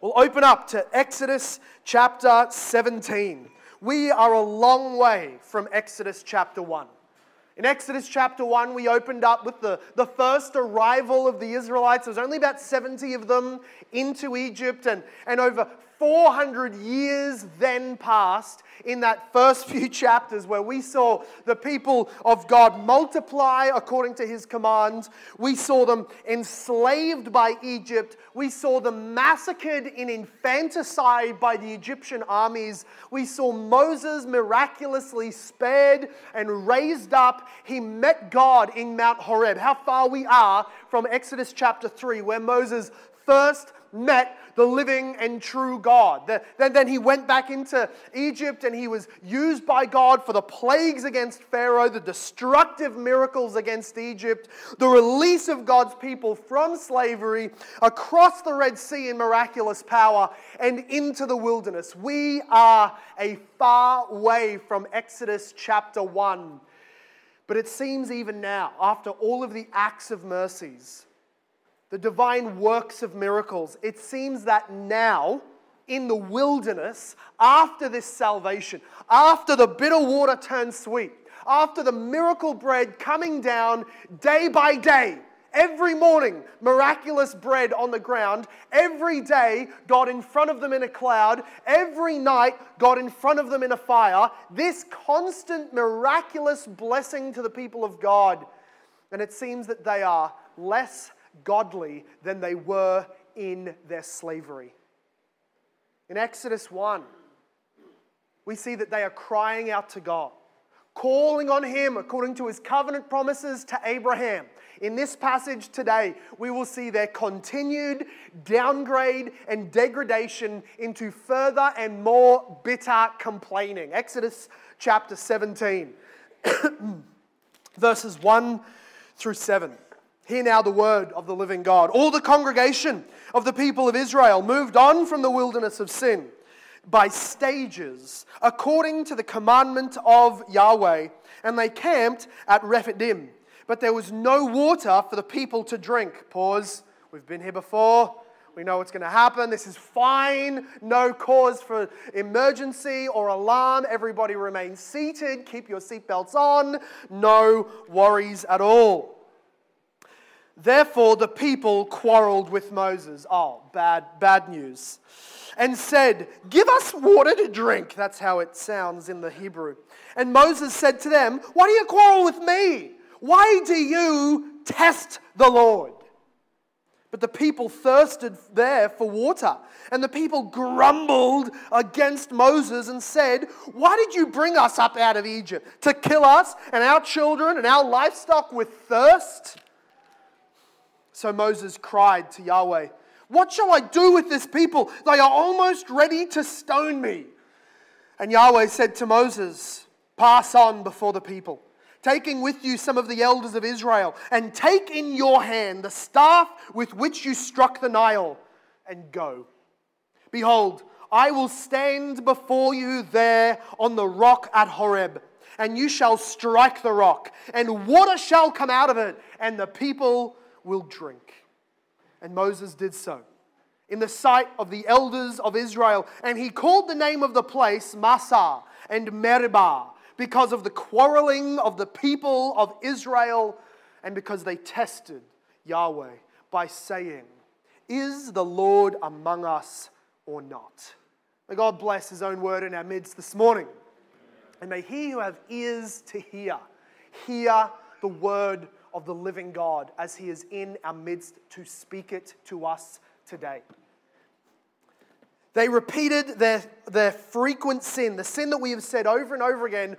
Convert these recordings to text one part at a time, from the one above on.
We'll open up to Exodus chapter 17. We are a long way from Exodus chapter 1. In Exodus chapter 1, we opened up with the, the first arrival of the Israelites. There was only about 70 of them into Egypt, and, and over 400 years then passed in that first few chapters where we saw the people of God multiply according to his commands. We saw them enslaved by Egypt. We saw them massacred in infanticide by the Egyptian armies. We saw Moses miraculously spared and raised up. He met God in Mount Horeb. How far we are from Exodus chapter 3, where Moses first met the living and true God. Then, then he went back into Egypt and he was used by God for the plagues against Pharaoh, the destructive miracles against Egypt, the release of God's people from slavery across the Red Sea in miraculous power and into the wilderness. We are a far way from Exodus chapter 1. But it seems even now, after all of the acts of mercies, the divine works of miracles, it seems that now, in the wilderness, after this salvation, after the bitter water turned sweet, after the miracle bread coming down day by day, every morning, miraculous bread on the ground, every day, God in front of them in a cloud, every night, God in front of them in a fire, this constant miraculous blessing to the people of God. And it seems that they are less godly than they were in their slavery. In Exodus 1, we see that they are crying out to God, calling on Him according to His covenant promises to Abraham. In this passage today, we will see their continued downgrade and degradation into further and more bitter complaining. Exodus chapter 17, verses 1 through 7. Hear now the word of the living God. All the congregation of the people of Israel moved on from the wilderness of sin by stages, according to the commandment of Yahweh, and they camped at Rephidim. But there was no water for the people to drink. Pause. We've been here before. We know what's going to happen. This is fine. No cause for emergency or alarm. Everybody remain seated. Keep your seatbelts on. No worries at all. Therefore, the people quarreled with Moses. Oh, bad, bad news. And said, Give us water to drink. That's how it sounds in the Hebrew. And Moses said to them, Why do you quarrel with me? Why do you test the Lord? But the people thirsted there for water. And the people grumbled against Moses and said, Why did you bring us up out of Egypt? To kill us and our children and our livestock with thirst? So Moses cried to Yahweh, What shall I do with this people? They are almost ready to stone me. And Yahweh said to Moses, Pass on before the people, taking with you some of the elders of Israel, and take in your hand the staff with which you struck the Nile, and go. Behold, I will stand before you there on the rock at Horeb, and you shall strike the rock, and water shall come out of it, and the people will drink. And Moses did so in the sight of the elders of Israel. And he called the name of the place Massah and Meribah because of the quarreling of the people of Israel and because they tested Yahweh by saying, Is the Lord among us or not? May God bless his own word in our midst this morning. And may he who have ears to hear, hear the word of the living God as He is in our midst to speak it to us today. They repeated their, their frequent sin, the sin that we have said over and over again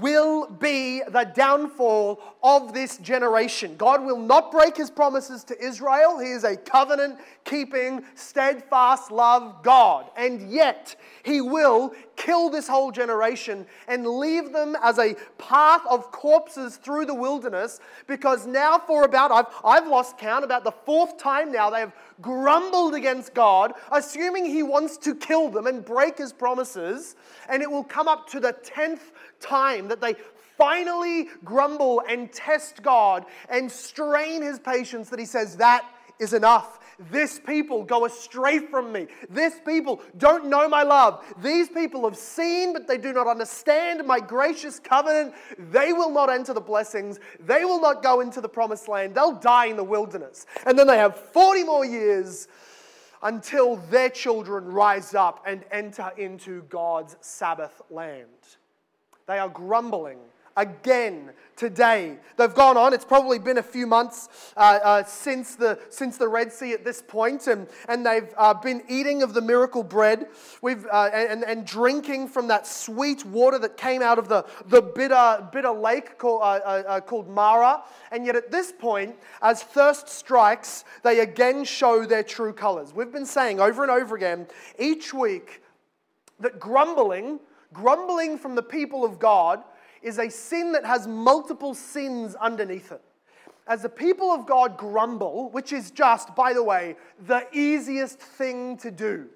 will be the downfall of this generation. God will not break his promises to Israel. He is a covenant keeping, steadfast love God. And yet, he will kill this whole generation and leave them as a path of corpses through the wilderness because now, for about, I've, I've lost count, about the fourth time now, they have grumbled against God, assuming he wants to kill them and break his promises. And it will come up to the tenth time that they finally grumble and test God and strain his patience that he says, That is enough. This people go astray from me. This people don't know my love. These people have seen, but they do not understand my gracious covenant. They will not enter the blessings. They will not go into the promised land. They'll die in the wilderness. And then they have 40 more years until their children rise up and enter into God's Sabbath land. They are grumbling again today. They've gone on. It's probably been a few months uh, uh, since, the, since the Red Sea at this point, and, and they've uh, been eating of the miracle bread We've, uh, and, and drinking from that sweet water that came out of the, the bitter, bitter lake called, uh, uh, called Marah. And yet, at this point, as thirst strikes, they again show their true colors. We've been saying over and over again each week that grumbling, grumbling from the people of God, is a sin that has multiple sins underneath it. As the people of God grumble, which is just, by the way, the easiest thing to do.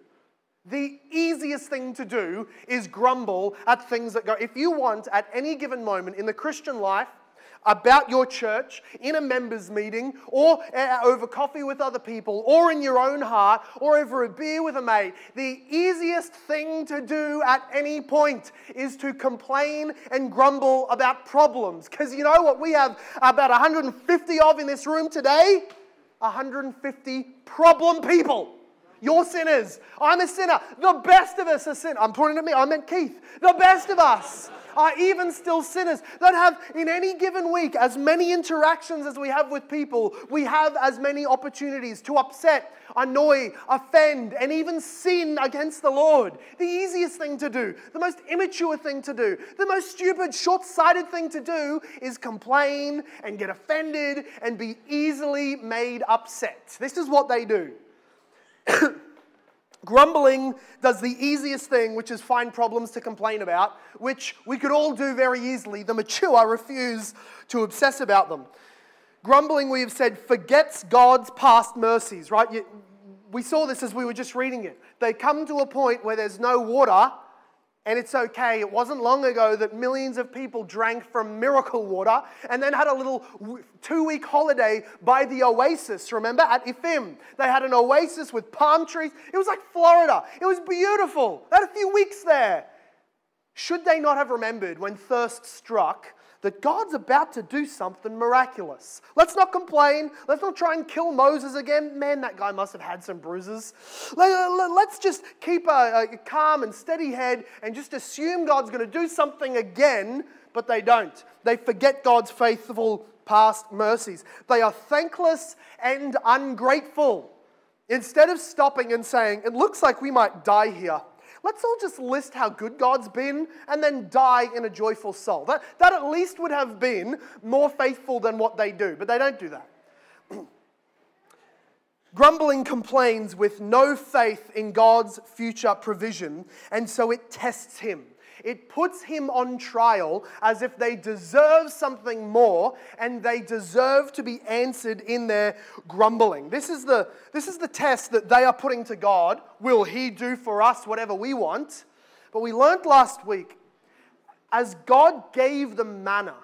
The easiest thing to do is grumble at things that go. If you want, at any given moment in the Christian life, about your church in a members meeting or over coffee with other people or in your own heart or over a beer with a mate, the easiest thing to do at any point is to complain and grumble about problems. Because you know what we have about 150 of in this room today? 150 problem people. You're sinners. I'm a sinner. The best of us are sinners. I'm pointing at me. I meant Keith. The best of us are even still sinners that have in any given week as many interactions as we have with people, we have as many opportunities to upset, annoy, offend, and even sin against the Lord. The easiest thing to do, the most immature thing to do, the most stupid, short sighted thing to do is complain and get offended and be easily made upset. This is what they do. Grumbling does the easiest thing, which is find problems to complain about, which we could all do very easily. The mature refuse to obsess about them. Grumbling, we have said, forgets God's past mercies, right? We saw this as we were just reading it. They come to a point where there's no water and it's okay. It wasn't long ago that millions of people drank from miracle water and then had a little two week holiday by the oasis, remember, at Elim. They had an oasis with palm trees. It was like Florida. It was beautiful. They had a few weeks there. Should they not have remembered when thirst struck that God's about to do something miraculous. Let's not complain. Let's not try and kill Moses again. Man, that guy must have had some bruises. Let's just keep a, a calm and steady head and just assume God's going to do something again, but they don't. They forget God's faithful past mercies. They are thankless and ungrateful. Instead of stopping and saying, It looks like we might die here let's all just list how good God's been and then die in a joyful soul. That, that at least would have been more faithful than what they do, but they don't do that. Grumbling complains with no faith in God's future provision, and so it tests him. It puts him on trial as if they deserve something more and they deserve to be answered in their grumbling. This is the, this is the test that they are putting to God. Will he do for us whatever we want? But we learned last week as God gave them manna,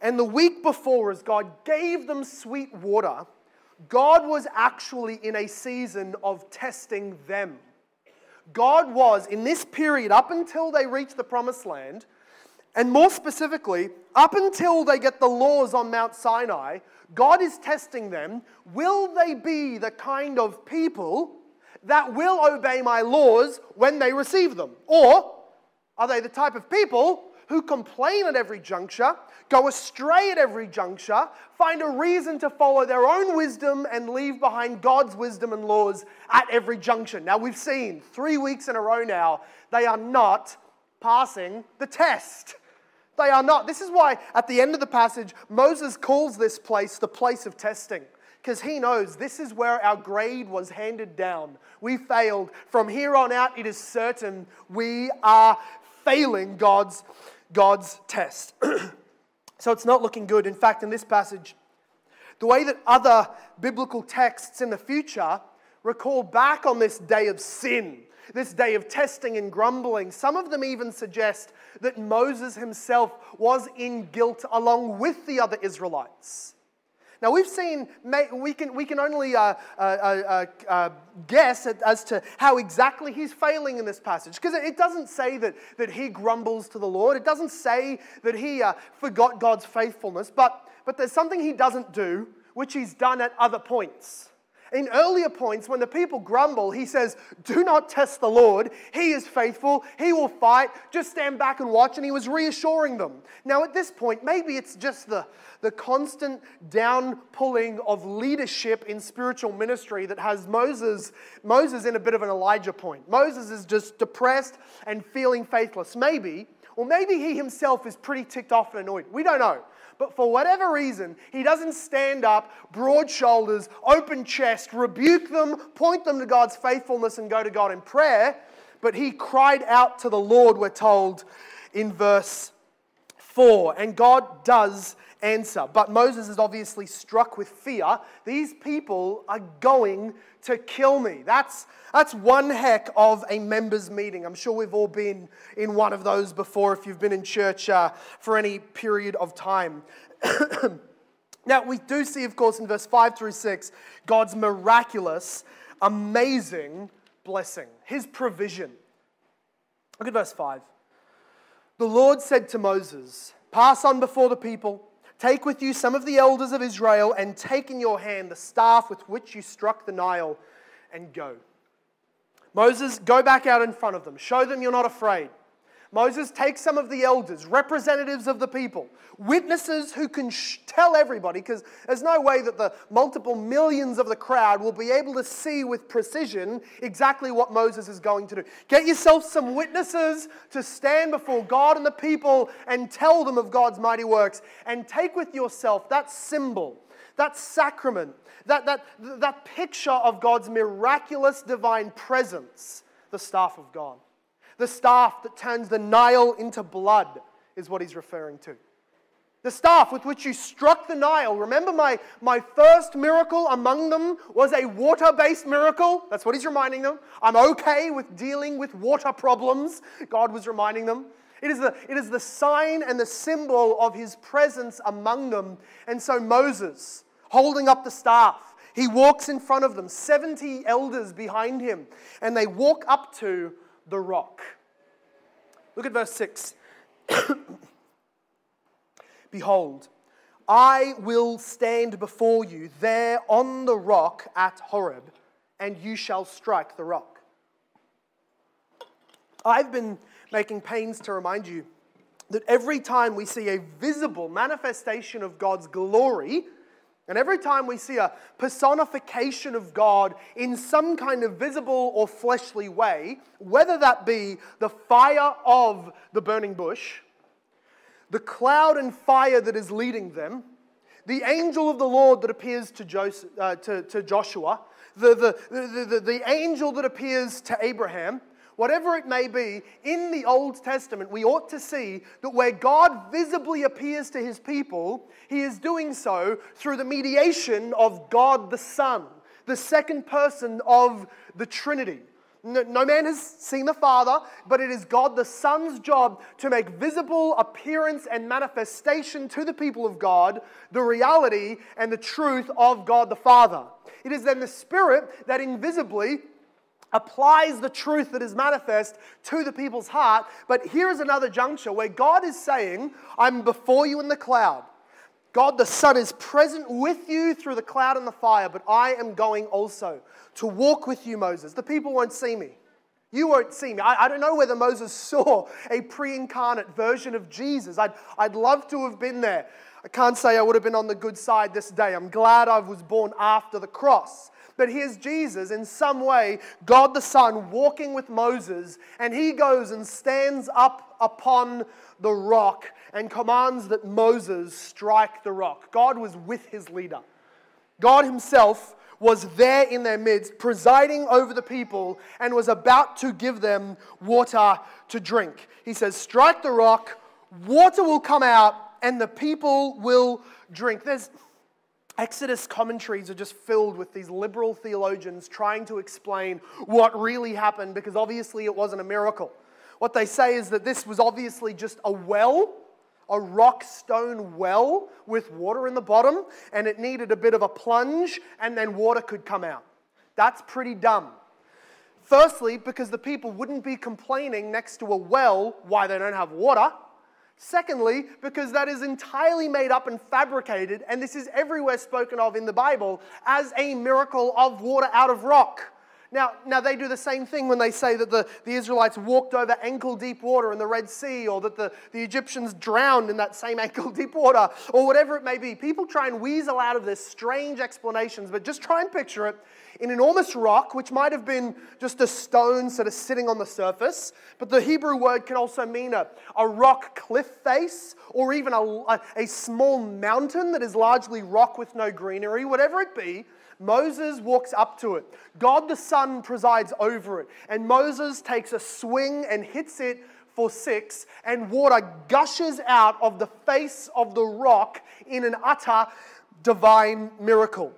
and the week before, as God gave them sweet water, God was actually in a season of testing them. God was, in this period, up until they reach the promised land, and more specifically, up until they get the laws on Mount Sinai, God is testing them. Will they be the kind of people that will obey my laws when they receive them? Or are they the type of people who complain at every juncture, go astray at every juncture, find a reason to follow their own wisdom, and leave behind God's wisdom and laws at every junction. Now, we've seen three weeks in a row now, they are not passing the test. They are not. This is why at the end of the passage, Moses calls this place the place of testing because he knows this is where our grade was handed down. We failed. From here on out, it is certain we are failing God's God's test. so it's not looking good. In fact, in this passage, the way that other biblical texts in the future recall back on this day of sin, this day of testing and grumbling, some of them even suggest that Moses himself was in guilt along with the other Israelites. Now, we've seen, we can, we can only uh, uh, uh, uh guess as to how exactly he's failing in this passage, because it doesn't say that, that he grumbles to the Lord. It doesn't say that he uh, forgot God's faithfulness, but, but there's something he doesn't do, which he's done at other points. In earlier points, when the people grumble, he says, Do not test the Lord. He is faithful. He will fight. Just stand back and watch. And he was reassuring them. Now, at this point, maybe it's just the, the constant down pulling of leadership in spiritual ministry that has Moses, Moses in a bit of an Elijah point. Moses is just depressed and feeling faithless. Maybe, or maybe he himself is pretty ticked off and annoyed. We don't know. But for whatever reason, he doesn't stand up, broad shoulders, open chest, rebuke them, point them to God's faithfulness, and go to God in prayer. But he cried out to the Lord, we're told in verse 4. And God does answer. But Moses is obviously struck with fear. These people are going to kill me. That's, that's one heck of a members' meeting. I'm sure we've all been in one of those before if you've been in church uh, for any period of time. now, we do see, of course, in verse 5 through 6, God's miraculous, amazing blessing, his provision. Look at verse 5. The Lord said to Moses, Pass on before the people Take with you some of the elders of Israel and take in your hand the staff with which you struck the Nile and go. Moses, go back out in front of them. Show them you're not afraid. Moses takes some of the elders, representatives of the people, witnesses who can sh- tell everybody, because there's no way that the multiple millions of the crowd will be able to see with precision exactly what Moses is going to do. Get yourself some witnesses to stand before God and the people and tell them of God's mighty works. And take with yourself that symbol, that sacrament, that, that, that picture of God's miraculous divine presence, the staff of God. The staff that turns the Nile into blood is what he's referring to. The staff with which you struck the Nile. Remember, my, my first miracle among them was a water based miracle. That's what he's reminding them. I'm okay with dealing with water problems, God was reminding them. It is, the, it is the sign and the symbol of his presence among them. And so Moses, holding up the staff, he walks in front of them, 70 elders behind him, and they walk up to the rock. Look at verse 6. Behold, I will stand before you there on the rock at Horeb, and you shall strike the rock. I've been making pains to remind you that every time we see a visible manifestation of God's glory, and every time we see a personification of God in some kind of visible or fleshly way, whether that be the fire of the burning bush, the cloud and fire that is leading them, the angel of the Lord that appears to, Joseph, uh, to, to Joshua, the, the, the, the, the angel that appears to Abraham, whatever it may be, in the Old Testament, we ought to see that where God visibly appears to his people, he is doing so through the mediation of God the Son, the second person of the Trinity. No, man has seen the Father, but it is God the Son's job to make visible appearance and manifestation to the people of God the reality and the truth of God the Father. It is then the Spirit that invisibly applies the truth that is manifest to the people's heart. But here is another juncture where God is saying, I'm before you in the cloud. God the Son is present with you through the cloud and the fire, but I am going also to walk with you, Moses. The people won't see me. You won't see me. I, I don't know whether Moses saw a pre incarnate version of Jesus. I'd, I'd love to have been there. I can't say I would have been on the good side this day. I'm glad I was born after the cross. But here's Jesus in some way, God the Son, walking with Moses, and he goes and stands up upon the rock and commands that Moses strike the rock. God was with his leader. God himself was there in their midst, presiding over the people, and was about to give them water to drink. He says, Strike the rock, water will come out, and the people will drink. There's Exodus commentaries are just filled with these liberal theologians trying to explain what really happened because obviously it wasn't a miracle. What they say is that this was obviously just a well, a rock stone well with water in the bottom, and it needed a bit of a plunge, and then water could come out. That's pretty dumb. Firstly, because the people wouldn't be complaining next to a well why they don't have water. Secondly, because that is entirely made up and fabricated, and this is everywhere spoken of in the Bible as a miracle of water out of rock. Now, now they do the same thing when they say that the, the Israelites walked over ankle deep water in the Red Sea, or that the, the Egyptians drowned in that same ankle deep water, or whatever it may be. People try and weasel out of this strange explanations, but just try and picture it an enormous rock, which might have been just a stone sort of sitting on the surface, but the Hebrew word can also mean a, a rock cliff face or even a, a, a small mountain that is largely rock with no greenery, whatever it be. Moses walks up to it. God the Son presides over it. And Moses takes a swing and hits it for six, and water gushes out of the face of the rock in an utter divine miracle.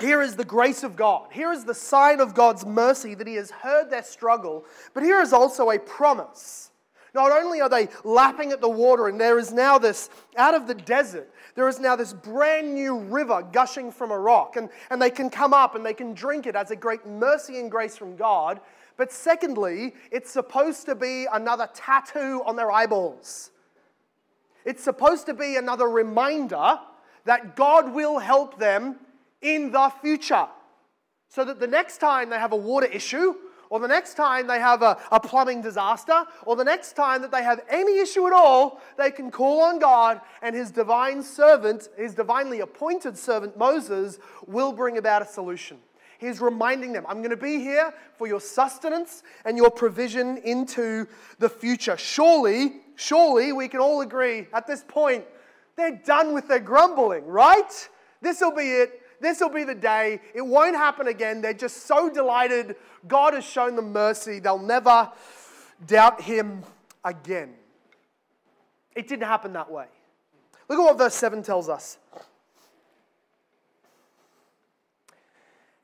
Here is the grace of God. Here is the sign of God's mercy that He has heard their struggle. But here is also a promise. Not only are they lapping at the water, and there is now this, out of the desert, there is now this brand new river gushing from a rock, and, and they can come up and they can drink it as a great mercy and grace from God. But secondly, it's supposed to be another tattoo on their eyeballs. It's supposed to be another reminder that God will help them in the future. So that the next time they have a water issue, or the next time they have a, a, plumbing disaster, or the next time that they have any issue at all, they can call on God and his divine servant, his divinely appointed servant Moses, will bring about a solution. He's reminding them, I'm going to be here for your sustenance and your provision into the future. Surely, surely we can all agree at this point, they're done with their grumbling, right? This will be it. This will be the day. It won't happen again. They're just so delighted. God has shown them mercy. They'll never doubt Him again. It didn't happen that way. Look at what verse 7 tells us.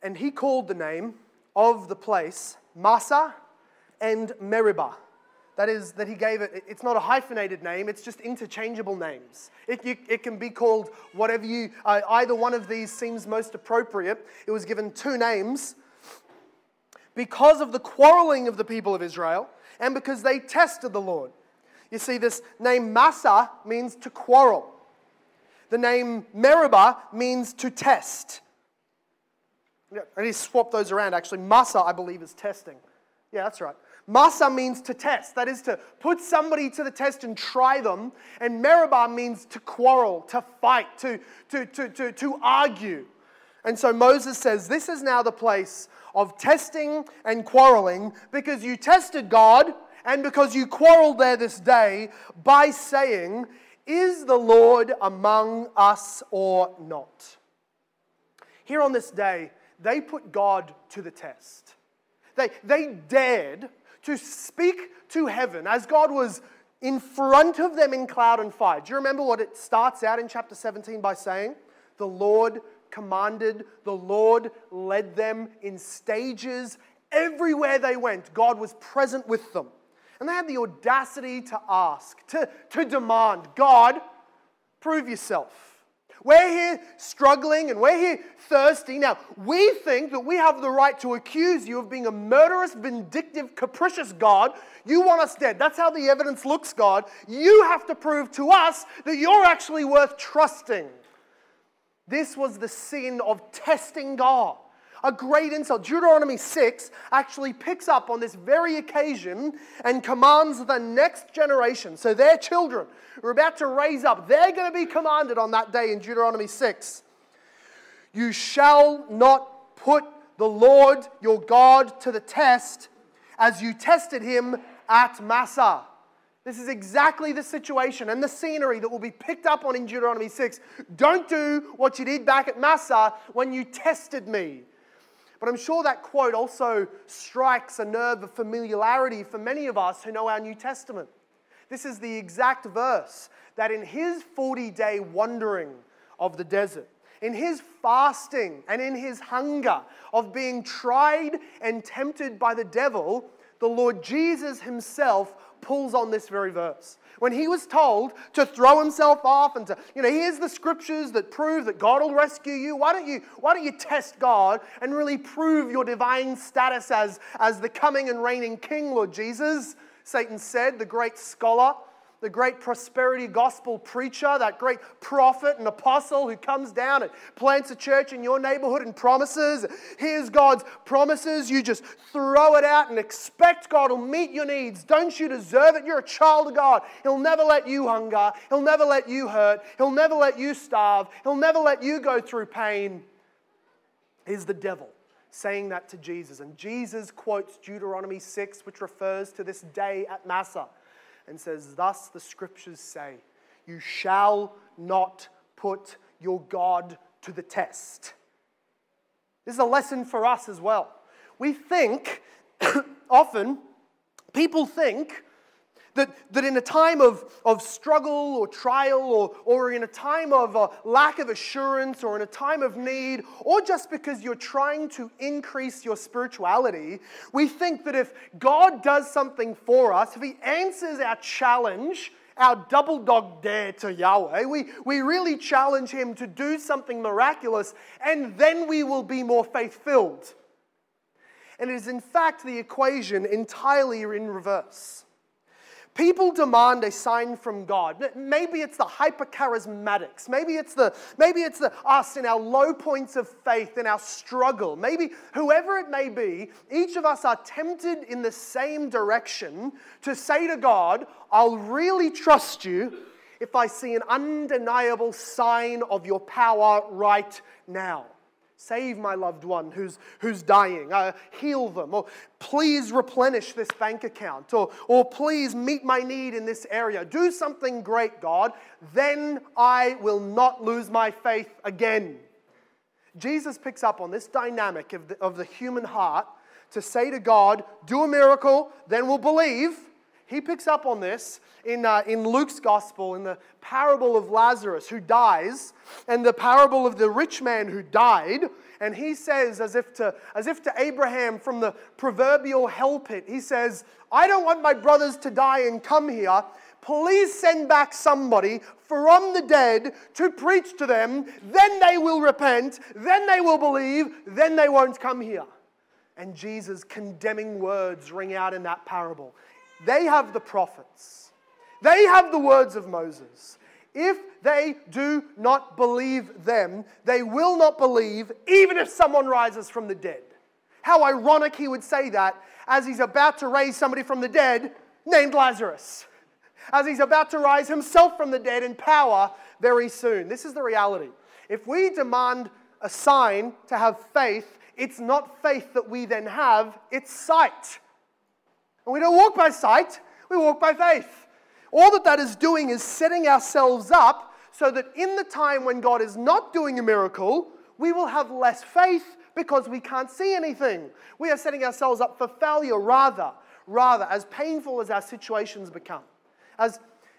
And he called the name of the place Massah and Meribah that is, that he gave it, it's not a hyphenated name, it's just interchangeable names. It, you, it can be called whatever you, uh, either one of these seems most appropriate. It was given two names because of the quarreling of the people of Israel and because they tested the Lord. You see, this name Massah means to quarrel. The name Meribah means to test. Yeah, I need to those around actually. Massah, I believe, is testing. Yeah, that's right. Massah means to test, that is to put somebody to the test and try them. And Meribah means to quarrel, to fight, to, to, to, to, to argue. And so Moses says, This is now the place of testing and quarreling because you tested God and because you quarreled there this day by saying, Is the Lord among us or not? Here on this day, they put God to the test. They, they dared to speak to heaven as God was in front of them in cloud and fire. Do you remember what it starts out in chapter 17 by saying? The Lord commanded, the Lord led them in stages. Everywhere they went, God was present with them. And they had the audacity to ask, to, to demand, God, prove yourself. We're here struggling and we're here thirsty. Now, we think that we have the right to accuse you of being a murderous, vindictive, capricious God. You want us dead. That's how the evidence looks, God. You have to prove to us that you're actually worth trusting. This was the sin of testing God a great insult. Deuteronomy 6 actually picks up on this very occasion and commands the next generation. So their children who are about to raise up. They're going to be commanded on that day in Deuteronomy 6. You shall not put the Lord your God to the test as you tested him at Massah. This is exactly the situation and the scenery that will be picked up on in Deuteronomy 6. Don't do what you did back at Massah when you tested me. But I'm sure that quote also strikes a nerve of familiarity for many of us who know our New Testament. This is the exact verse that in his 40 day wandering of the desert, in his fasting and in his hunger of being tried and tempted by the devil, the Lord Jesus himself pulls on this very verse. When he was told to throw himself off and to, you know, here's the scriptures that prove that God will rescue you. Why don't you, why don't you test God and really prove your divine status as, as the coming and reigning King, Lord Jesus? Satan said, the great scholar the great prosperity gospel preacher, that great prophet and apostle who comes down and plants a church in your neighborhood and promises. Here's God's promises. You just throw it out and expect God will meet your needs. Don't you deserve it? You're a child of God. He'll never let you hunger. He'll never let you hurt. He'll never let you starve. He'll never let you go through pain. Is the devil saying that to Jesus. And Jesus quotes Deuteronomy 6, which refers to this day at Massah and says, Thus the scriptures say, you shall not put your God to the test. This is a lesson for us as well. We think, often, people think that, that in a time of, of struggle or trial or, or in a time of a lack of assurance or in a time of need or just because you're trying to increase your spirituality, we think that if God does something for us, if He answers our challenge, our double dog dare to Yahweh, we, we really challenge Him to do something miraculous and then we will be more faith filled. And it is in fact the equation entirely in reverse. People demand a sign from God. Maybe it's the hypercharismatics. Maybe it's the maybe it's the us in our low points of faith in our struggle. Maybe whoever it may be, each of us are tempted in the same direction to say to God, "I'll really trust you if I see an undeniable sign of your power right now." Save my loved one who's, who's dying. Uh, heal them. Or please replenish this bank account. Or, or please meet my need in this area. Do something great, God. Then I will not lose my faith again. Jesus picks up on this dynamic of the, of the human heart to say to God, Do a miracle, then we'll believe. He picks up on this in, uh, in Luke's gospel, in the parable of Lazarus who dies, and the parable of the rich man who died. And he says, as if to, as if to Abraham from the proverbial hell pit, he says, I don't want my brothers to die and come here. Please send back somebody from the dead to preach to them. Then they will repent. Then they will believe. Then they won't come here. And Jesus' condemning words ring out in that parable. They have the prophets, they have the words of Moses. If they do not believe them, they will not believe even if someone rises from the dead. How ironic he would say that as he's about to raise somebody from the dead named Lazarus, as he's about to rise himself from the dead in power very soon. This is the reality. If we demand a sign to have faith, it's not faith that we then have, it's sight. And we don't walk by sight, we walk by faith. All that that is doing is setting ourselves up so that in the time when God is not doing a miracle, we will have less faith because we can't see anything. We are setting ourselves up for failure rather, rather, as painful as our situations become, as,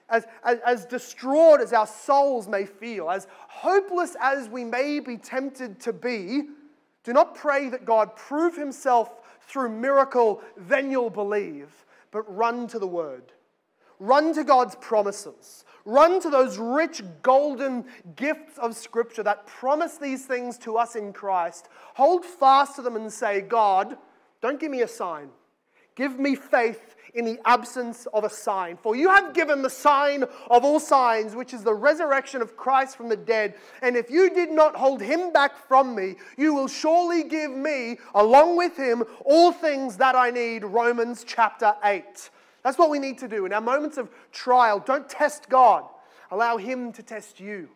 as, as, as distraught as our souls may feel, as hopeless as we may be tempted to be, do not pray that God prove himself through miracle, then you'll believe. But run to the word. Run to God's promises. Run to those rich golden gifts of Scripture that promise these things to us in Christ. Hold fast to them and say, God, don't give me a sign. Give me faith in the absence of a sign. For you have given the sign of all signs, which is the resurrection of Christ from the dead. And if you did not hold him back from me, you will surely give me, along with him, all things that I need. Romans chapter 8. That's what we need to do. In our moments of trial, don't test God, allow him to test you.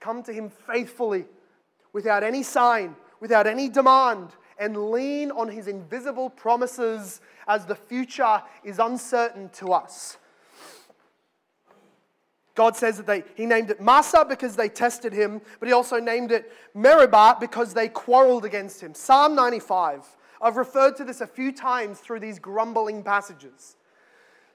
Come to him faithfully, without any sign, without any demand and lean on his invisible promises as the future is uncertain to us. God says that they, he named it Massah because they tested him, but he also named it Meribah because they quarreled against him. Psalm 95. I've referred to this a few times through these grumbling passages.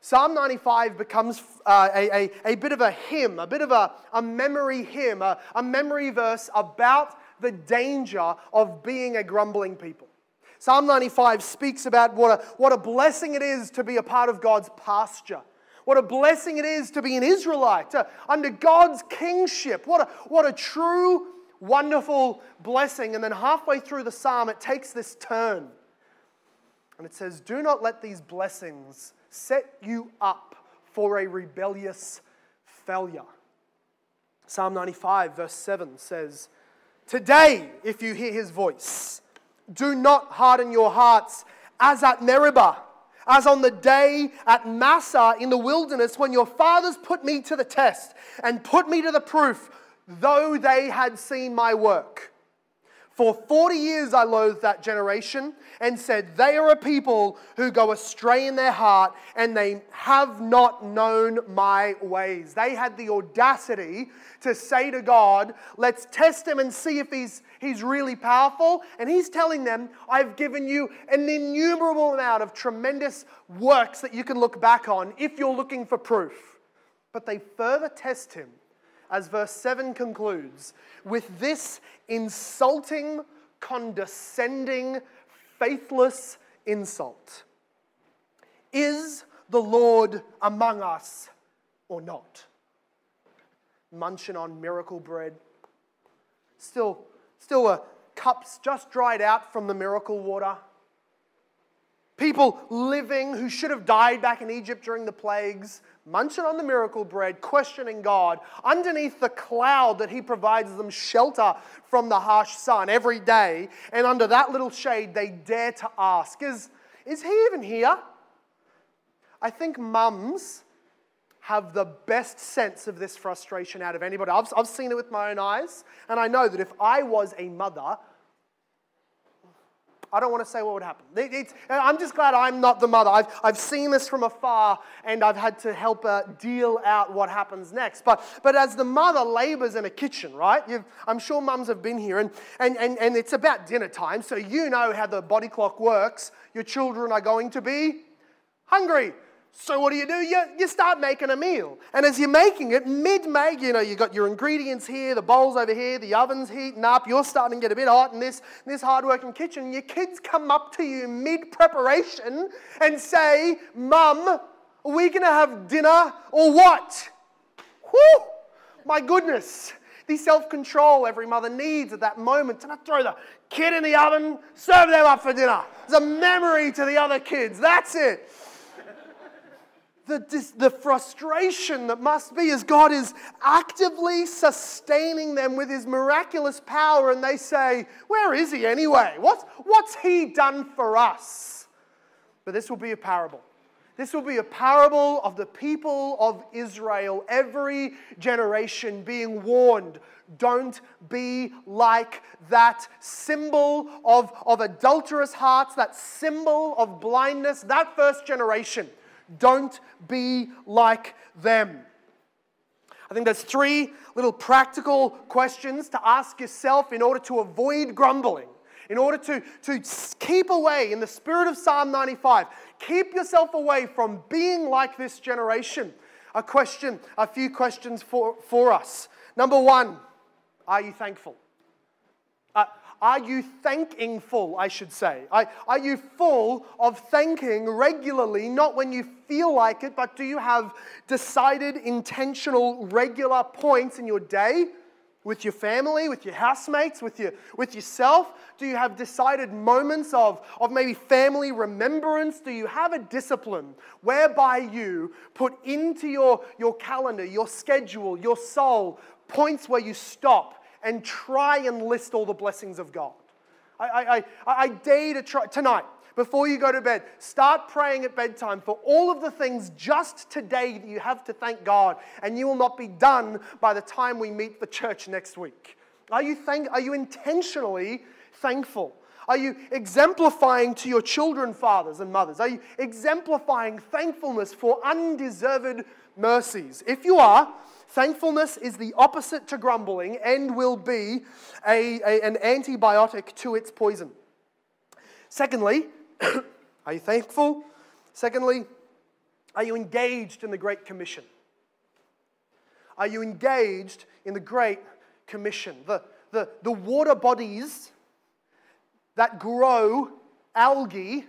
Psalm 95 becomes uh, a, a, a, bit of a hymn, a bit of a, a memory hymn, a, a memory verse about the danger of being a grumbling people. Psalm 95 speaks about what a, what a blessing it is to be a part of God's pasture. What a blessing it is to be an Israelite, to, under God's kingship. What a, what a true, wonderful blessing. And then halfway through the psalm, it takes this turn. And it says, Do not let these blessings set you up for a rebellious failure. Psalm 95, verse 7 says, Today, if you hear his voice, do not harden your hearts as at Meribah, as on the day at Massah in the wilderness when your fathers put me to the test and put me to the proof, though they had seen my work. For 40 years I loathed that generation and said, They are a people who go astray in their heart and they have not known my ways. They had the audacity to say to God, Let's test him and see if he's, he's really powerful. And he's telling them, I've given you an innumerable amount of tremendous works that you can look back on if you're looking for proof. But they further test him as verse 7 concludes, with this insulting, condescending, faithless insult Is the Lord among us or not? Munching on miracle bread. Still, still a cups just dried out from the miracle water. People living who should have died back in Egypt during the plagues, munching on the miracle bread, questioning God, underneath the cloud that He provides them shelter from the harsh sun every day. And under that little shade, they dare to ask, Is, is He even here? I think mums have the best sense of this frustration out of anybody. I've, I've seen it with my own eyes, and I know that if I was a mother, I don't want to say what would happen. It, I'm just glad I'm not the mother. I've, I've seen this from afar and I've had to help her deal out what happens next. But, but as the mother labors in a kitchen, right? You've, I'm sure mums have been here and, and, and, and it's about dinner time, so you know how the body clock works. Your children are going to be hungry. So what do you do? You, you start making a meal. And as you're making it, mid-make, you know, you've got your ingredients here, the bowl's over here, the oven's heating up, you're starting to get a bit hot in this, this hard-working kitchen. Your kids come up to you mid-preparation and say, Mum, are we going to have dinner or what? Whew, my goodness. The self-control every mother needs at that moment to not throw the kid in the oven, serve them up for dinner. It's a memory to the other kids. That's it the, the frustration that must be as God is actively sustaining them with his miraculous power, and they say, Where is he anyway? What's, what's he done for us? But this will be a parable. This will be a parable of the people of Israel, every generation being warned don't be like that symbol of, of adulterous hearts, that symbol of blindness, that first generation. Don't be like them. I think there's three little practical questions to ask yourself in order to avoid grumbling, in order to, to keep away, in the spirit of Psalm 95, keep yourself away from being like this generation. A question, a few questions for, for us. Number one, are you thankful? Are you thankingful, I should say? Are you full of thanking regularly, not when you feel like it, but do you have decided, intentional, regular points in your day? with your family, with your housemates, with, your, with yourself? Do you have decided moments of, of maybe family remembrance? Do you have a discipline whereby you put into your, your calendar, your schedule, your soul, points where you stop and try and list all the blessings of God. I, I, I, I dare to try tonight, before you go to bed, start praying at bedtime for all of the things just today that you have to thank God, and you will not be done by the time we meet the church next week. Are you, thank, are you intentionally thankful? Are you exemplifying to your children, fathers and mothers? Are you exemplifying thankfulness for undeserved mercies? If you are, Thankfulness is the opposite to grumbling and will be a, a, an antibiotic to its poison. Secondly, are you thankful? Secondly, are you engaged in the Great Commission? Are you engaged in the Great Commission? The, the, the water bodies that grow algae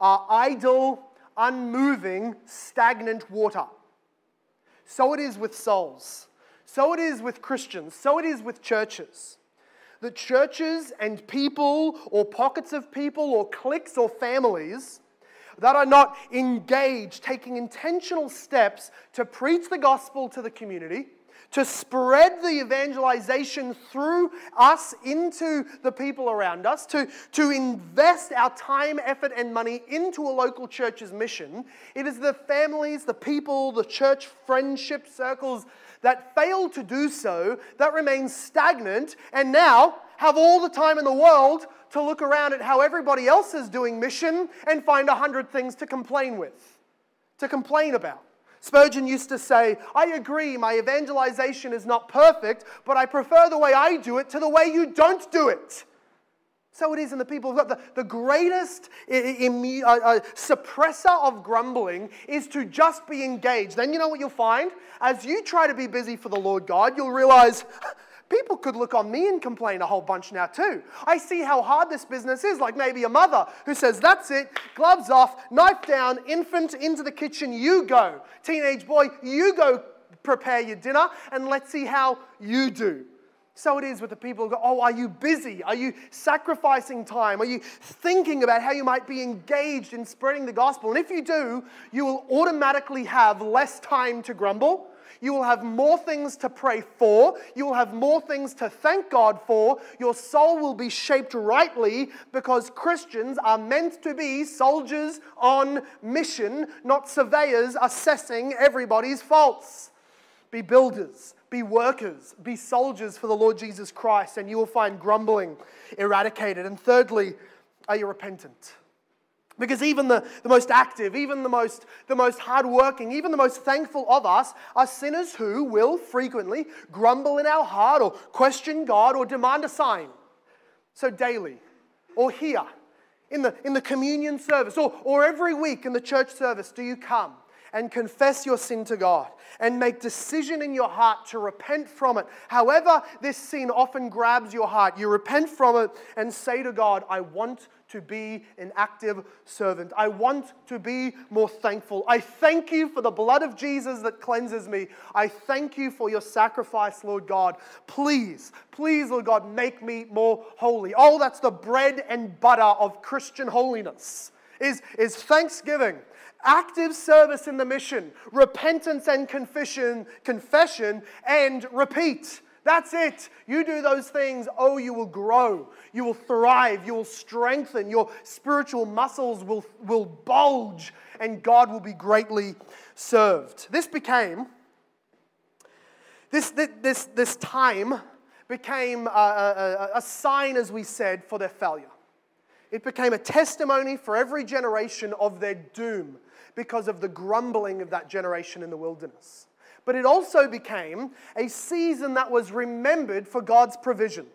are idle, unmoving, stagnant water. So it is with souls. So it is with Christians. So it is with churches. That churches and people, or pockets of people, or cliques or families that are not engaged, taking intentional steps to preach the gospel to the community to spread the evangelization through us into the people around us, to, to invest our time, effort, and money into a local church's mission. It is the families, the people, the church friendship circles that fail to do so, that remain stagnant, and now have all the time in the world to look around at how everybody else is doing mission and find a hundred things to complain with, to complain about. Spurgeon used to say, I agree, my evangelization is not perfect, but I prefer the way I do it to the way you don't do it. So it is in the people of God. The, the greatest uh, uh, suppressor of grumbling is to just be engaged. Then you know what you'll find? As you try to be busy for the Lord God, you'll realize people could look on me and complain a whole bunch now too. I see how hard this business is, like maybe a mother who says, That's it, gloves off, knife down, infant into the kitchen, you go. Teenage boy, you go prepare your dinner, and let's see how you do. So it is with the people who go, Oh, are you busy? Are you sacrificing time? Are you thinking about how you might be engaged in spreading the gospel? And if you do, you will automatically have less time to grumble you will have more things to pray for. You will have more things to thank God for. Your soul will be shaped rightly because Christians are meant to be soldiers on mission, not surveyors assessing everybody's faults. Be builders, be workers, be soldiers for the Lord Jesus Christ, and you will find grumbling eradicated. And thirdly, are you repentant? Because even the, the most active, even the most, the most hardworking, even the most thankful of us are sinners who will frequently grumble in our heart or question God or demand a sign. So daily or here in the, in the communion service or, or every week in the church service, do you come and confess your sin to God and make decision in your heart to repent from it. However, this sin often grabs your heart, you repent from it and say to God, I want to be an active servant. I want to be more thankful. I thank you for the blood of Jesus that cleanses me. I thank you for your sacrifice, Lord God. Please, please, Lord God, make me more holy. Oh, that's the bread and butter of Christian holiness. Is, is thanksgiving active service in the mission, repentance and confession, confession and repeat. That's it. You do those things, oh, you will grow, you will thrive, you will strengthen, your spiritual muscles will, will bulge, and God will be greatly served. This became, this, this, this time became a, a, a sign, as we said, for their failure. It became a testimony for every generation of their doom because of the grumbling of that generation in the wilderness but it also became a season that was remembered for God's provision.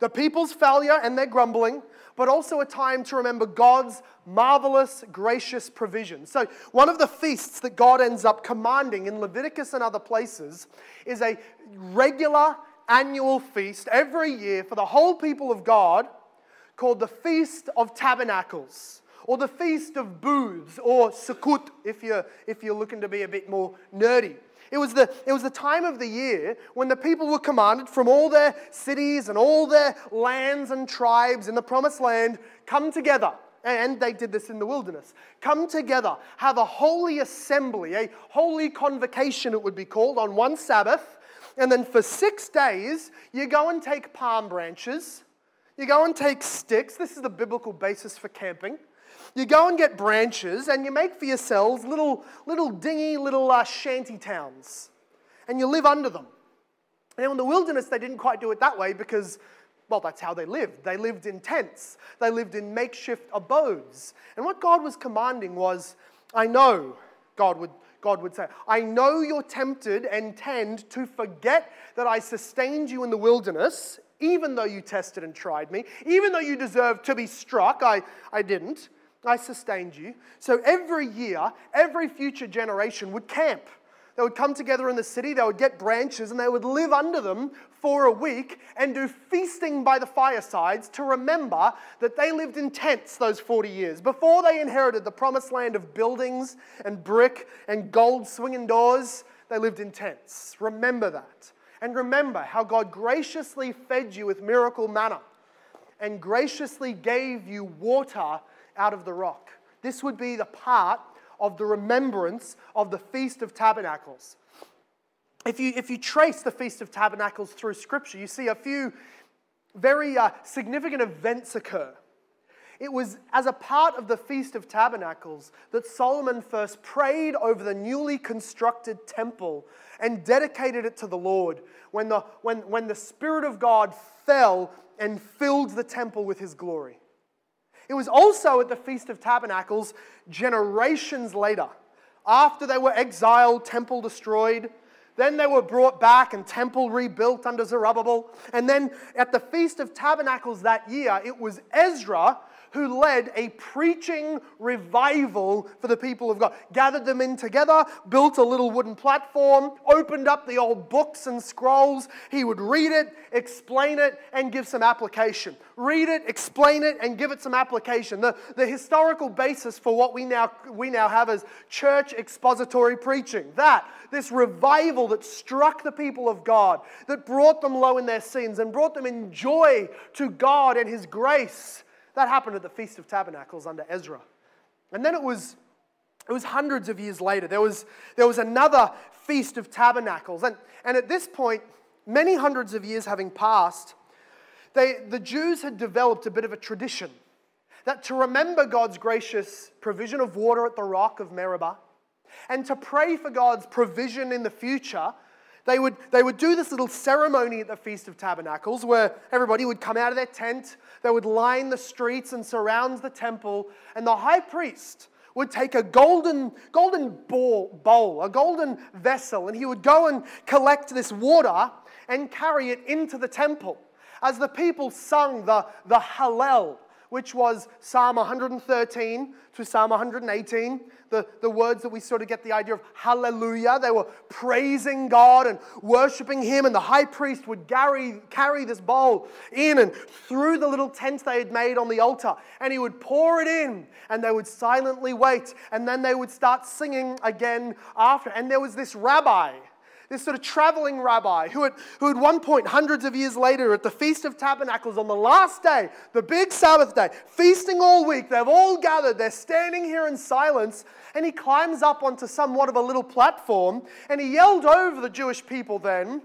The people's failure and their grumbling, but also a time to remember God's marvelous, gracious provision. So, one of the feasts that God ends up commanding in Leviticus and other places is a regular annual feast every year for the whole people of God called the Feast of Tabernacles or the Feast of Booths or Sukkot if you're, if you're looking to be a bit more nerdy. It was, the, it was the time of the year when the people were commanded from all their cities and all their lands and tribes in the promised land come together. And they did this in the wilderness. Come together, have a holy assembly, a holy convocation, it would be called, on one Sabbath. And then for six days, you go and take palm branches, you go and take sticks. This is the biblical basis for camping. You go and get branches and you make for yourselves little, little dingy little uh, shanty towns. And you live under them. Now, in the wilderness, they didn't quite do it that way because, well, that's how they lived. They lived in tents, they lived in makeshift abodes. And what God was commanding was, I know, God would, God would say, I know you're tempted and tend to forget that I sustained you in the wilderness, even though you tested and tried me, even though you deserved to be struck, I, I didn't. I sustained you. So every year, every future generation would camp. They would come together in the city, they would get branches, and they would live under them for a week and do feasting by the firesides to remember that they lived in tents those 40 years before they inherited the promised land of buildings and brick and gold swinging doors. they lived in tents. Remember that. And remember how God graciously fed you with miracle manna and graciously gave you water out of the rock. This would be the part of the remembrance of the Feast of Tabernacles. If you, if you trace the Feast of Tabernacles through Scripture, you see a few very uh, significant events occur. It was as a part of the Feast of Tabernacles that Solomon first prayed over the newly constructed temple and dedicated it to the Lord when the, when, when the Spirit of God fell and filled the temple with his glory. It was also at the Feast of Tabernacles, generations later, after they were exiled, temple destroyed. Then they were brought back and temple rebuilt under Zerubbabel. And then at the Feast of Tabernacles that year, it was Ezra who led a preaching revival for the people of God. Gathered them in together, built a little wooden platform, opened up the old books and scrolls. He would read it, explain it, and give some application. Read it, explain it, and give it some application. The, the historical basis for what we now, we now have as church expository preaching. That, this revival that struck the people of God, that brought them low in their sins and brought them in joy to God and His grace that happened at the Feast of Tabernacles under Ezra. And then it was, it was hundreds of years later. There was, there was another Feast of Tabernacles. And, and at this point, many hundreds of years having passed, they, the Jews had developed a bit of a tradition that to remember God's gracious provision of water at the rock of Meribah and to pray for God's provision in the future, they would, they would do this little ceremony at the Feast of Tabernacles where everybody would come out of their tent, they would line the streets and surround the temple, and the high priest would take a golden, golden bowl, bowl, a golden vessel, and he would go and collect this water and carry it into the temple. As the people sung the, the Hallel, which was Psalm 113 to Psalm 118, the, the words that we sort of get the idea of hallelujah. They were praising God and worshiping Him, and the high priest would carry, carry this bowl in and through the little tent they had made on the altar, and he would pour it in, and they would silently wait, and then they would start singing again after. And there was this rabbi this sort of traveling rabbi who at, who at one point, hundreds of years later, at the Feast of Tabernacles on the last day, the big Sabbath day, feasting all week, they've all gathered, they're standing here in silence, and he climbs up onto somewhat of a little platform and he yelled over the Jewish people then,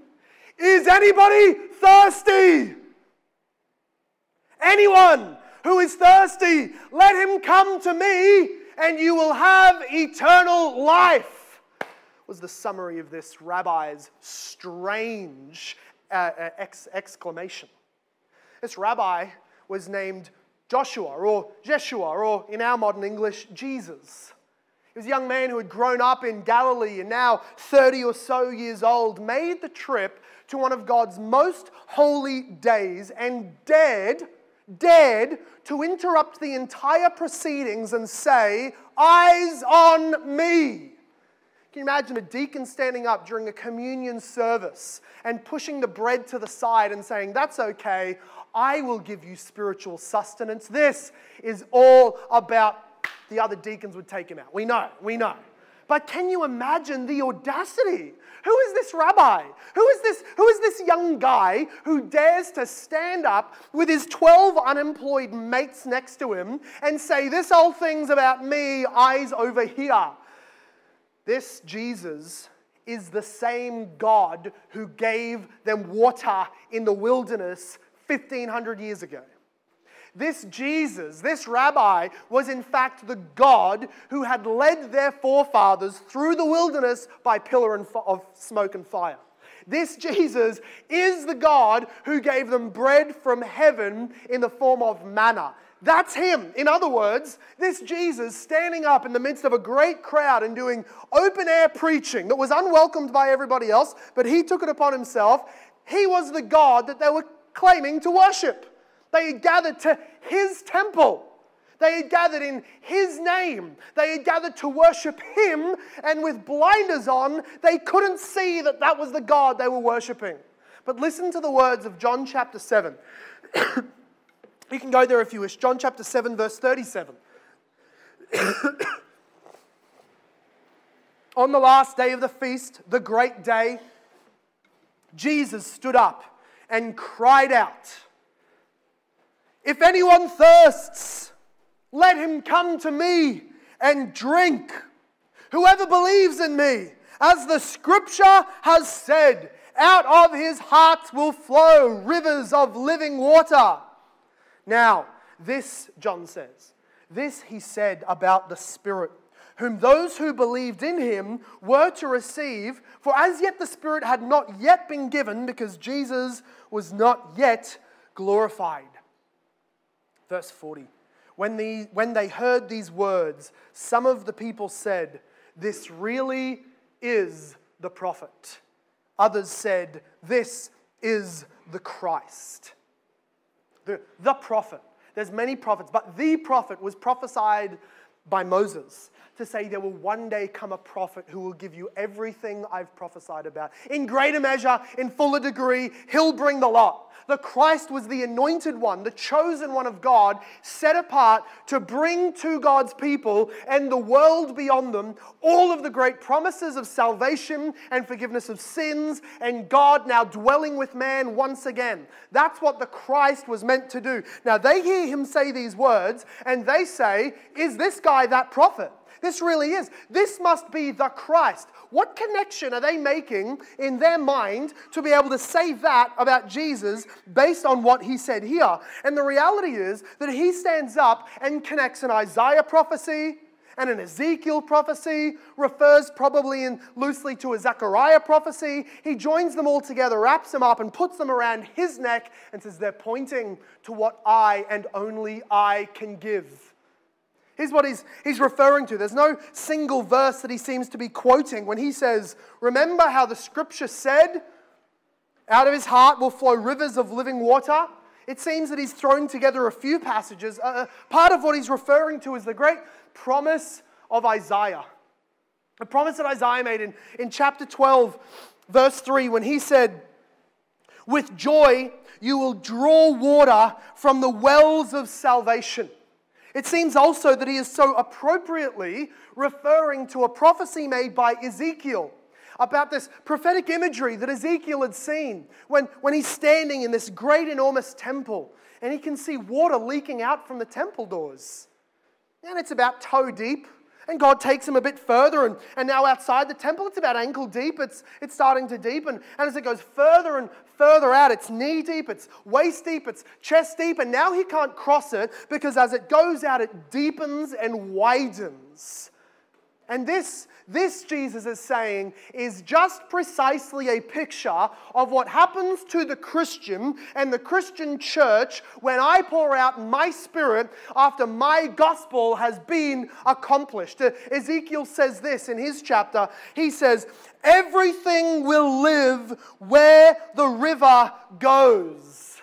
Is anybody thirsty? Anyone who is thirsty, let him come to me and you will have eternal life was the summary of this rabbi's strange uh, uh, ex- exclamation. This rabbi was named Joshua or Jeshua, or in our modern English, Jesus. He was a young man who had grown up in Galilee and now 30 or so years old, made the trip to one of God's most holy days and dared, dared to interrupt the entire proceedings and say, Eyes on me. Can you imagine a deacon standing up during a communion service and pushing the bread to the side and saying, That's okay, I will give you spiritual sustenance. This is all about the other deacons would take him out. We know, we know. But can you imagine the audacity? Who is this rabbi? Who is this, who is this young guy who dares to stand up with his 12 unemployed mates next to him and say, This whole thing's about me, eyes over here? This Jesus is the same God who gave them water in the wilderness 1500 years ago. This Jesus, this rabbi, was in fact the God who had led their forefathers through the wilderness by pillar of smoke and fire. This Jesus is the God who gave them bread from heaven in the form of manna. That's him. In other words, this Jesus standing up in the midst of a great crowd and doing open air preaching that was unwelcomed by everybody else, but he took it upon himself. He was the God that they were claiming to worship. They had gathered to his temple. They had gathered in his name. They had gathered to worship him, and with blinders on, they couldn't see that that was the God they were worshiping. But listen to the words of John chapter 7. You can go there if you wish. John chapter 7, verse 37. On the last day of the feast, the great day, Jesus stood up and cried out, If anyone thirsts, let him come to me and drink. Whoever believes in me, as the scripture has said, out of his heart will flow rivers of living water. Now, this, John says, this he said about the Spirit, whom those who believed in him were to receive, for as yet the Spirit had not yet been given because Jesus was not yet glorified. Verse 40. When, the, when they heard these words, some of the people said, This really is the prophet. Others said, This is the Christ. The, the prophet. There's many prophets, but the prophet was prophesied by Moses to say there will one day come a prophet who will give you everything I've prophesied about. In greater measure, in fuller degree, he'll bring the lot. The Christ was the anointed one, the chosen one of God, set apart to bring to God's people and the world beyond them all of the great promises of salvation and forgiveness of sins, and God now dwelling with man once again. That's what the Christ was meant to do. Now they hear him say these words, and they say, Is this guy that prophet? This really is. This must be the Christ. What connection are they making in their mind to be able to say that about Jesus based on what he said here? And the reality is that he stands up and connects an Isaiah prophecy and an Ezekiel prophecy, refers probably in loosely to a Zechariah prophecy. He joins them all together, wraps them up, and puts them around his neck and says, They're pointing to what I and only I can give. Here's what he's, he's referring to. There's no single verse that he seems to be quoting when he says, Remember how the scripture said, out of his heart will flow rivers of living water. It seems that he's thrown together a few passages. Uh, uh part of what he's referring to is the great promise of Isaiah. The promise that Isaiah made in, in chapter 12, verse 3, when he said, With joy you will draw water from the wells of salvation. It seems also that he is so appropriately referring to a prophecy made by Ezekiel about this prophetic imagery that Ezekiel had seen when, when he's standing in this great, enormous temple and he can see water leaking out from the temple doors. And it's about toe deep. And God takes him a bit further, and, and now outside the temple, it's about ankle deep. It's, it's starting to deepen. And as it goes further and further out, it's knee deep, it's waist deep, it's chest deep. And now he can't cross it because as it goes out, it deepens and widens. And this, this, Jesus is saying, is just precisely a picture of what happens to the Christian and the Christian church when I pour out my spirit after my gospel has been accomplished. Ezekiel says this in his chapter. He says, Everything will live where the river goes.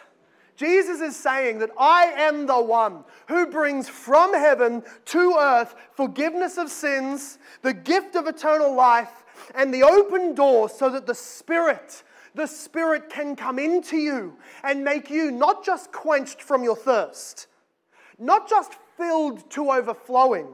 Jesus is saying that I am the one who brings from heaven to earth forgiveness of sins, the gift of eternal life, and the open door so that the Spirit, the Spirit can come into you and make you not just quenched from your thirst, not just filled to overflowing,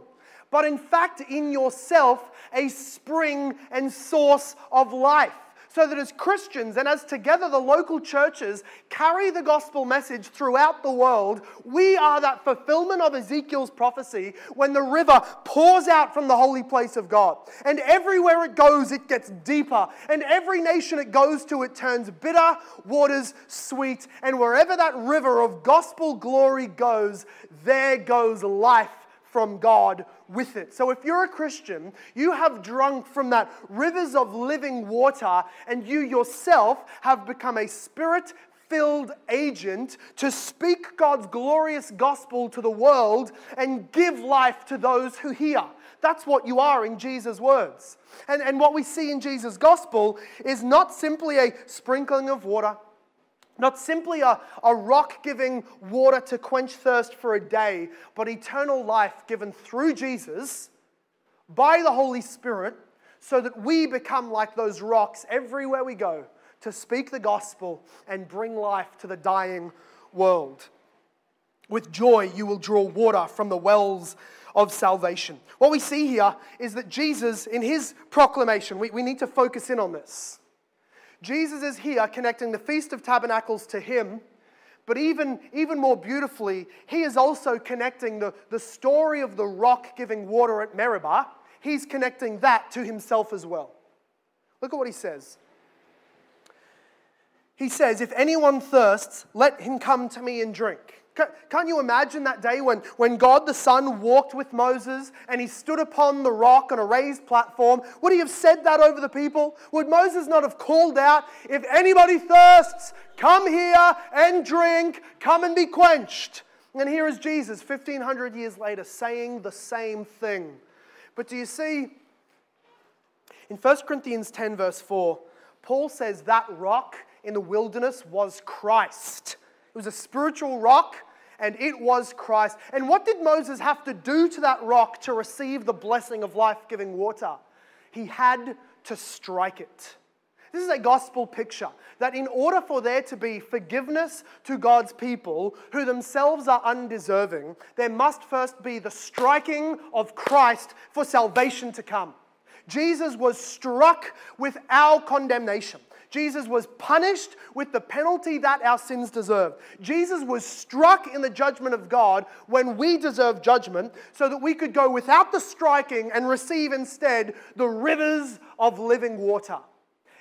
but in fact in yourself a spring and source of life so that as Christians and as together the local churches carry the gospel message throughout the world, we are that fulfillment of Ezekiel's prophecy when the river pours out from the holy place of God. And everywhere it goes, it gets deeper. And every nation it goes to, it turns bitter waters sweet. And wherever that river of gospel glory goes, there goes life from God with it. So if you're a Christian, you have drunk from that rivers of living water, and you yourself have become a spirit filled agent to speak God's glorious gospel to the world and give life to those who hear. That's what you are in Jesus' words. And, and what we see in Jesus' gospel is not simply a sprinkling of water, not simply a, a rock giving water to quench thirst for a day, but eternal life given through Jesus by the Holy Spirit so that we become like those rocks everywhere we go to speak the gospel and bring life to the dying world. With joy, you will draw water from the wells of salvation. What we see here is that Jesus, in his proclamation, we, we need to focus in on this. Jesus is here connecting the Feast of Tabernacles to him, but even, even more beautifully, he is also connecting the, the story of the rock giving water at Meribah. He's connecting that to himself as well. Look at what he says. He says, If anyone thirsts, let him come to me and drink. Can't you imagine that day when, when God the Son walked with Moses and he stood upon the rock on a raised platform? Would he have said that over the people? Would Moses not have called out, If anybody thirsts, come here and drink, come and be quenched? And here is Jesus, 1500 years later, saying the same thing. But do you see, in 1 Corinthians 10, verse 4, Paul says that rock in the wilderness was Christ. It was a spiritual rock and it was Christ. And what did Moses have to do to that rock to receive the blessing of life giving water? He had to strike it. This is a gospel picture that in order for there to be forgiveness to God's people who themselves are undeserving, there must first be the striking of Christ for salvation to come. Jesus was struck with our condemnation. Jesus was punished with the penalty that our sins deserved. Jesus was struck in the judgment of God when we deserve judgment, so that we could go without the striking and receive instead the rivers of living water.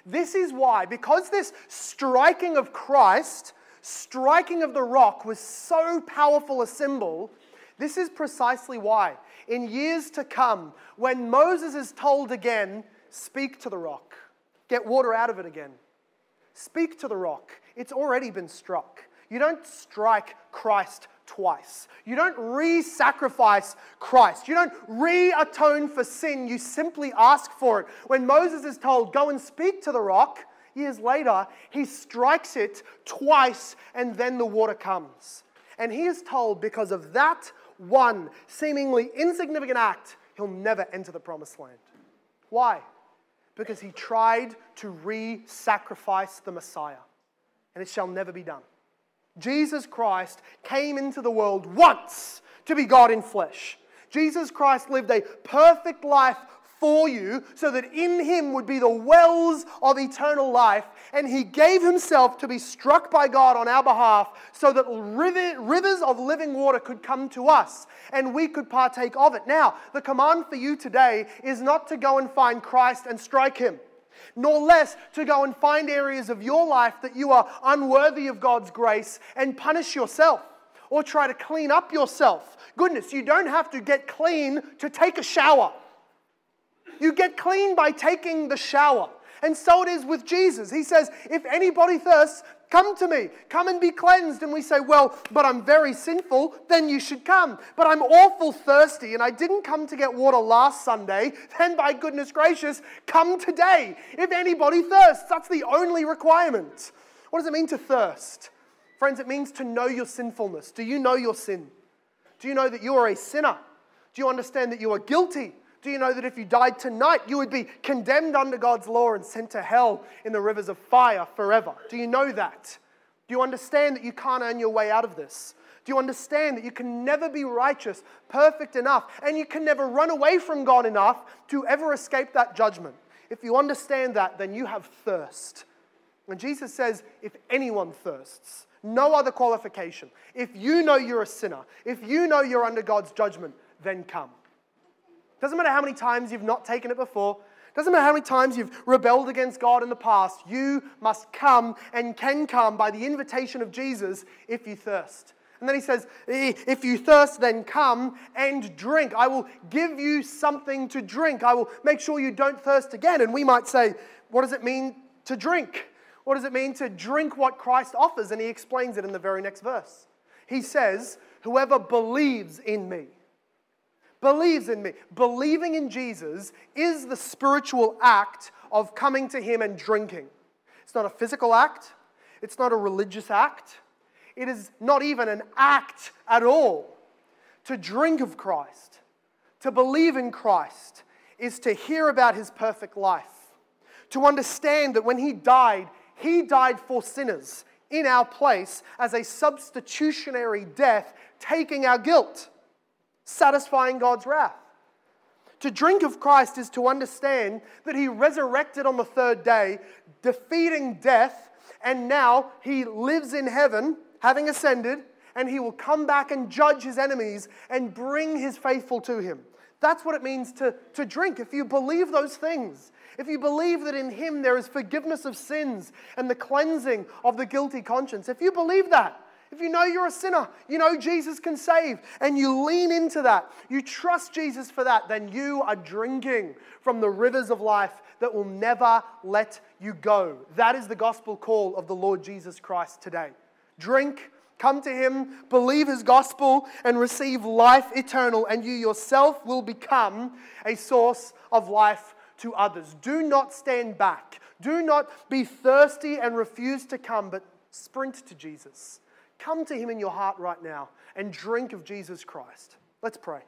This is why, because this striking of Christ, striking of the rock, was so powerful a symbol, this is precisely why, in years to come, when Moses is told again, speak to the rock Get water out of it again. Speak to the rock. It's already been struck. You don't strike Christ twice. You don't re sacrifice Christ. You don't re atone for sin. You simply ask for it. When Moses is told, go and speak to the rock, years later, he strikes it twice and then the water comes. And he is told, because of that one seemingly insignificant act, he'll never enter the promised land. Why? Because he tried to re sacrifice the Messiah, and it shall never be done. Jesus Christ came into the world once to be God in flesh. Jesus Christ lived a perfect life for you so that in him would be the wells of eternal life. And he gave himself to be struck by God on our behalf so that rivers of living water could come to us and we could partake of it. Now, the command for you today is not to go and find Christ and strike him nor less to go and find areas of your life that you are unworthy of God's grace and punish yourself or try to clean up yourself. Goodness, you don't have to get clean to take a shower. You get clean by taking the shower. And so it is with Jesus. He says, If anybody thirsts, come to me. Come and be cleansed. And we say, Well, but I'm very sinful. Then you should come. But I'm awful thirsty and I didn't come to get water last Sunday. Then, by goodness gracious, come today. If anybody thirsts, that's the only requirement. What does it mean to thirst? Friends, it means to know your sinfulness. Do you know your sin? Do you know that you are a sinner? Do you understand that you are guilty? Do you know that if you died tonight, you would be condemned under God's law and sent to hell in the rivers of fire forever? Do you know that? Do you understand that you can't earn your way out of this? Do you understand that you can never be righteous, perfect enough, and you can never run away from God enough to ever escape that judgment? If you understand that, then you have thirst. And Jesus says, if anyone thirsts, no other qualification. If you know you're a sinner, if you know you're under God's judgment, then come. Doesn't matter how many times you've not taken it before. Doesn't matter how many times you've rebelled against God in the past. You must come and can come by the invitation of Jesus if you thirst. And then he says, If you thirst, then come and drink. I will give you something to drink. I will make sure you don't thirst again. And we might say, What does it mean to drink? What does it mean to drink what Christ offers? And he explains it in the very next verse. He says, Whoever believes in me believes in me. Believing in Jesus is the spiritual act of coming to Him and drinking. It's not a physical act, it's not a religious act, it is not even an act at all. To drink of Christ, to believe in Christ, is to hear about His perfect life, to understand that when He died, He died for sinners in our place as a substitutionary death, taking our guilt satisfying God's wrath. To drink of Christ is to understand that he resurrected on the third day, defeating death, and now he lives in heaven, having ascended, and he will come back and judge his enemies and bring his faithful to him. That's what it means to, to drink. If you believe those things, if you believe that in him there is forgiveness of sins and the cleansing of the guilty conscience, if you believe that, if you know you're a sinner, you know Jesus can save, and you lean into that, you trust Jesus for that, then you are drinking from the rivers of life that will never let you go. That is the gospel call of the Lord Jesus Christ today. Drink, come to Him, believe His gospel, and receive life eternal, and you yourself will become a source of life to others. Do not stand back. Do not be thirsty and refuse to come, but sprint to Jesus. Come to Him in your heart right now and drink of Jesus Christ. Let's pray.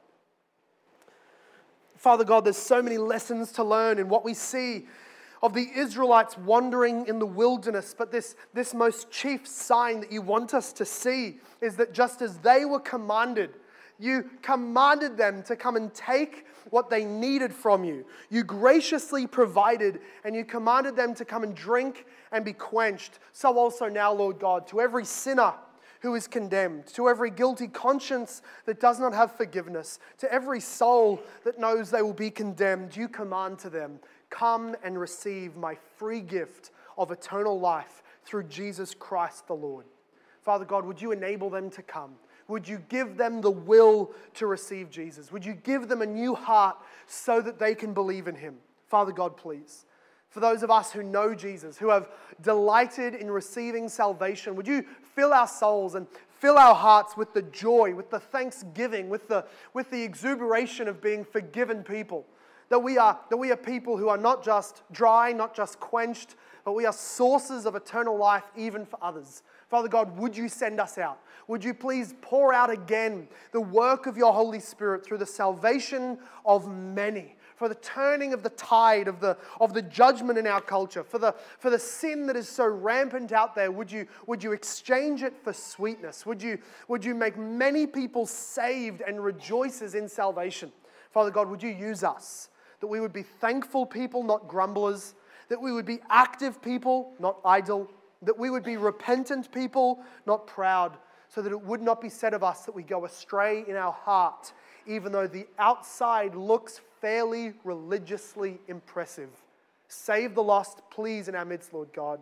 Father God, there's so many lessons to learn in what we see of the Israelites wandering in the wilderness. But this, this most chief sign that you want us to see is that just as they were commanded, you commanded them to come and take what they needed from you. You graciously provided, and you commanded them to come and drink and be quenched. So also now, Lord God, to every sinner who is condemned, to every guilty conscience that does not have forgiveness, to every soul that knows they will be condemned, you command to them, Come and receive my free gift of eternal life through Jesus Christ the Lord. Father God, would you enable them to come? Would you give them the will to receive Jesus? Would you give them a new heart so that they can believe in him? Father God, please. For those of us who know Jesus, who have delighted in receiving salvation, would you fill our souls and fill our hearts with the joy, with the thanksgiving, with the, with the exuberation of being forgiven people? That we, are, that we are people who are not just dry, not just quenched, but we are sources of eternal life even for others. Father God, would you send us out? Would you please pour out again the work of your Holy Spirit through the salvation of many? For the turning of the tide of the, of the judgment in our culture, for the, for the sin that is so rampant out there. Would you, would you exchange it for sweetness? Would you, would you make many people saved and rejoices in salvation? Father God, would you use us that we would be thankful people, not grumblers, that we would be active people, not idle, that we would be repentant people, not proud, so that it would not be said of us that we go astray in our heart, even though the outside looks fairly religiously impressive. Save the lost, please, in our midst, Lord God.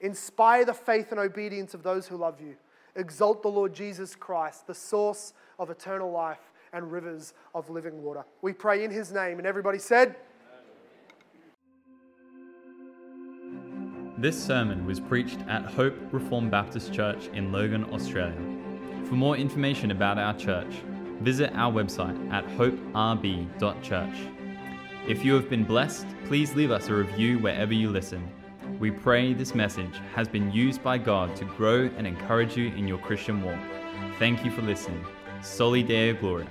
Inspire the faith and obedience of those who love you. Exalt the Lord Jesus Christ, the source of eternal life and rivers of living water. We pray in his name. And everybody said, This sermon was preached at Hope Reformed Baptist Church in Logan, Australia. For more information about our church, visit our website at hoperb.church. If you have been blessed, please leave us a review wherever you listen. We pray this message has been used by God to grow and encourage you in your Christian walk. Thank you for listening. Soli Deo Gloria.